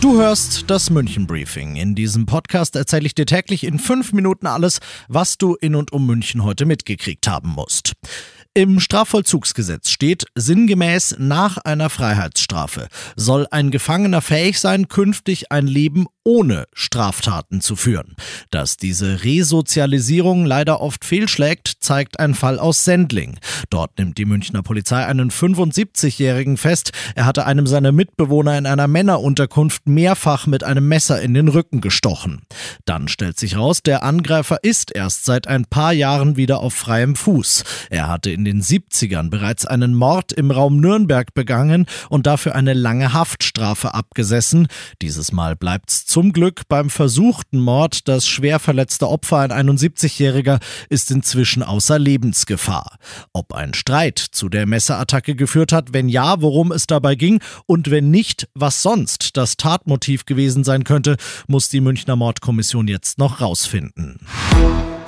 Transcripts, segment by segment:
Du hörst das München Briefing. In diesem Podcast erzähle ich dir täglich in fünf Minuten alles, was du in und um München heute mitgekriegt haben musst. Im Strafvollzugsgesetz steht sinngemäß nach einer Freiheitsstrafe soll ein Gefangener fähig sein, künftig ein Leben ohne Straftaten zu führen. Dass diese Resozialisierung leider oft fehlschlägt, zeigt ein Fall aus Sendling. Dort nimmt die Münchner Polizei einen 75-Jährigen fest. Er hatte einem seiner Mitbewohner in einer Männerunterkunft mehrfach mit einem Messer in den Rücken gestochen. Dann stellt sich raus, der Angreifer ist erst seit ein paar Jahren wieder auf freiem Fuß. Er hatte in den 70ern bereits einen Mord im Raum Nürnberg begangen und dafür eine lange Haftstrafe abgesessen. Dieses Mal bleibt's zum Glück beim versuchten Mord. Das schwer verletzte Opfer, ein 71-Jähriger, ist inzwischen außer Lebensgefahr. Ob ein Streit zu der Messerattacke geführt hat, wenn ja, worum es dabei ging und wenn nicht, was sonst das Tatmotiv gewesen sein könnte, muss die Münchner Mordkommission jetzt noch rausfinden.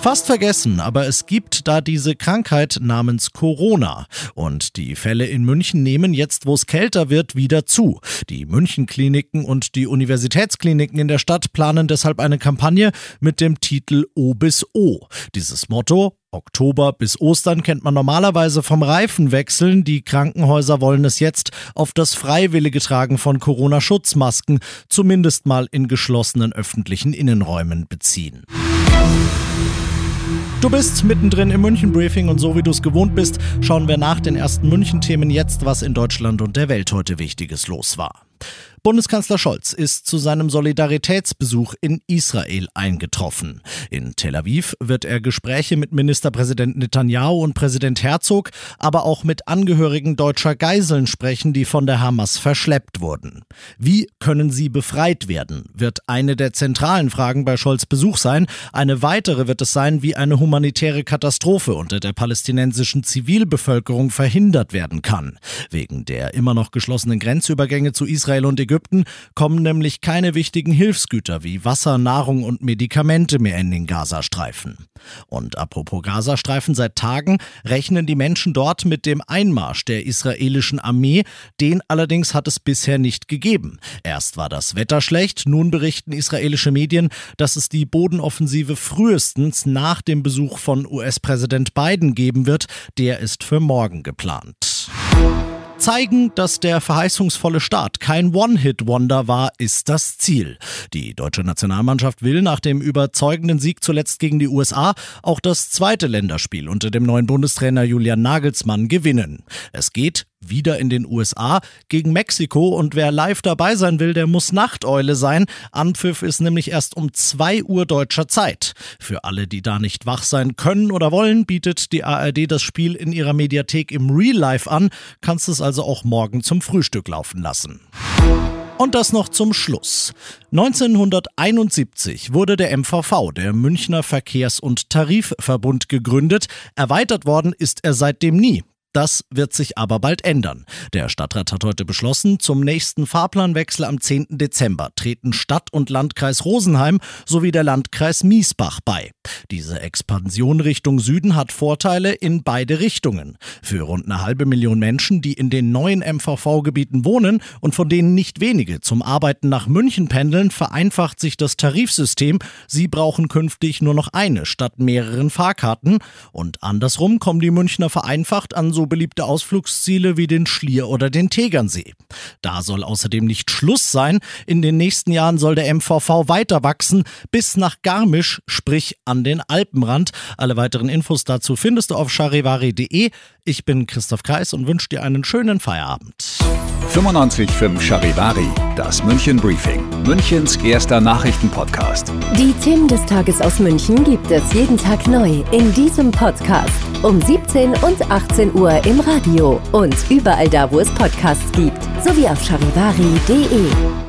Fast vergessen, aber es gibt da diese Krankheit namens Corona. Und die Fälle in München nehmen jetzt, wo es kälter wird, wieder zu. Die München-Kliniken und die Universitätskliniken in der Stadt planen deshalb eine Kampagne mit dem Titel O bis O. Dieses Motto Oktober bis Ostern kennt man normalerweise vom Reifenwechseln. Die Krankenhäuser wollen es jetzt auf das freiwillige Tragen von Corona-Schutzmasken, zumindest mal in geschlossenen öffentlichen Innenräumen, beziehen. Du bist mittendrin im München-Briefing und so wie du es gewohnt bist, schauen wir nach den ersten München-Themen jetzt, was in Deutschland und der Welt heute Wichtiges los war. Bundeskanzler Scholz ist zu seinem Solidaritätsbesuch in Israel eingetroffen. In Tel Aviv wird er Gespräche mit Ministerpräsident Netanyahu und Präsident Herzog, aber auch mit Angehörigen deutscher Geiseln sprechen, die von der Hamas verschleppt wurden. Wie können sie befreit werden, wird eine der zentralen Fragen bei Scholz Besuch sein. Eine weitere wird es sein, wie eine humanitäre Katastrophe unter der palästinensischen Zivilbevölkerung verhindert werden kann. Wegen der immer noch geschlossenen Grenzübergänge zu Israel und Ägypten kommen nämlich keine wichtigen Hilfsgüter wie Wasser, Nahrung und Medikamente mehr in den Gazastreifen. Und apropos Gazastreifen, seit Tagen rechnen die Menschen dort mit dem Einmarsch der israelischen Armee, den allerdings hat es bisher nicht gegeben. Erst war das Wetter schlecht, nun berichten israelische Medien, dass es die Bodenoffensive frühestens nach dem Besuch von US-Präsident Biden geben wird, der ist für morgen geplant. Zeigen, dass der verheißungsvolle Start kein One-Hit-Wonder war, ist das Ziel. Die deutsche Nationalmannschaft will nach dem überzeugenden Sieg zuletzt gegen die USA auch das zweite Länderspiel unter dem neuen Bundestrainer Julian Nagelsmann gewinnen. Es geht wieder in den USA gegen Mexiko und wer live dabei sein will, der muss Nachteule sein. Anpfiff ist nämlich erst um 2 Uhr deutscher Zeit. Für alle, die da nicht wach sein können oder wollen, bietet die ARD das Spiel in ihrer Mediathek im Real Life an. Kannst es also auch morgen zum Frühstück laufen lassen. Und das noch zum Schluss. 1971 wurde der MVV, der Münchner Verkehrs- und Tarifverbund, gegründet. Erweitert worden ist er seitdem nie. Das wird sich aber bald ändern. Der Stadtrat hat heute beschlossen, zum nächsten Fahrplanwechsel am 10. Dezember treten Stadt und Landkreis Rosenheim sowie der Landkreis Miesbach bei. Diese Expansion Richtung Süden hat Vorteile in beide Richtungen. Für rund eine halbe Million Menschen, die in den neuen MVV-Gebieten wohnen und von denen nicht wenige zum Arbeiten nach München pendeln, vereinfacht sich das Tarifsystem. Sie brauchen künftig nur noch eine statt mehreren Fahrkarten. Und andersrum kommen die Münchner vereinfacht an so beliebte Ausflugsziele wie den Schlier oder den Tegernsee. Da soll außerdem nicht Schluss sein. In den nächsten Jahren soll der MVV weiter wachsen bis nach Garmisch, sprich an den Alpenrand. Alle weiteren Infos dazu findest du auf charivari.de. Ich bin Christoph Kreis und wünsche dir einen schönen Feierabend. 95.5 Charivari, das München Briefing, Münchens erster Nachrichtenpodcast. Die Themen des Tages aus München gibt es jeden Tag neu in diesem Podcast um 17 und 18 Uhr im Radio und überall da, wo es Podcasts gibt, sowie auf charivari.de.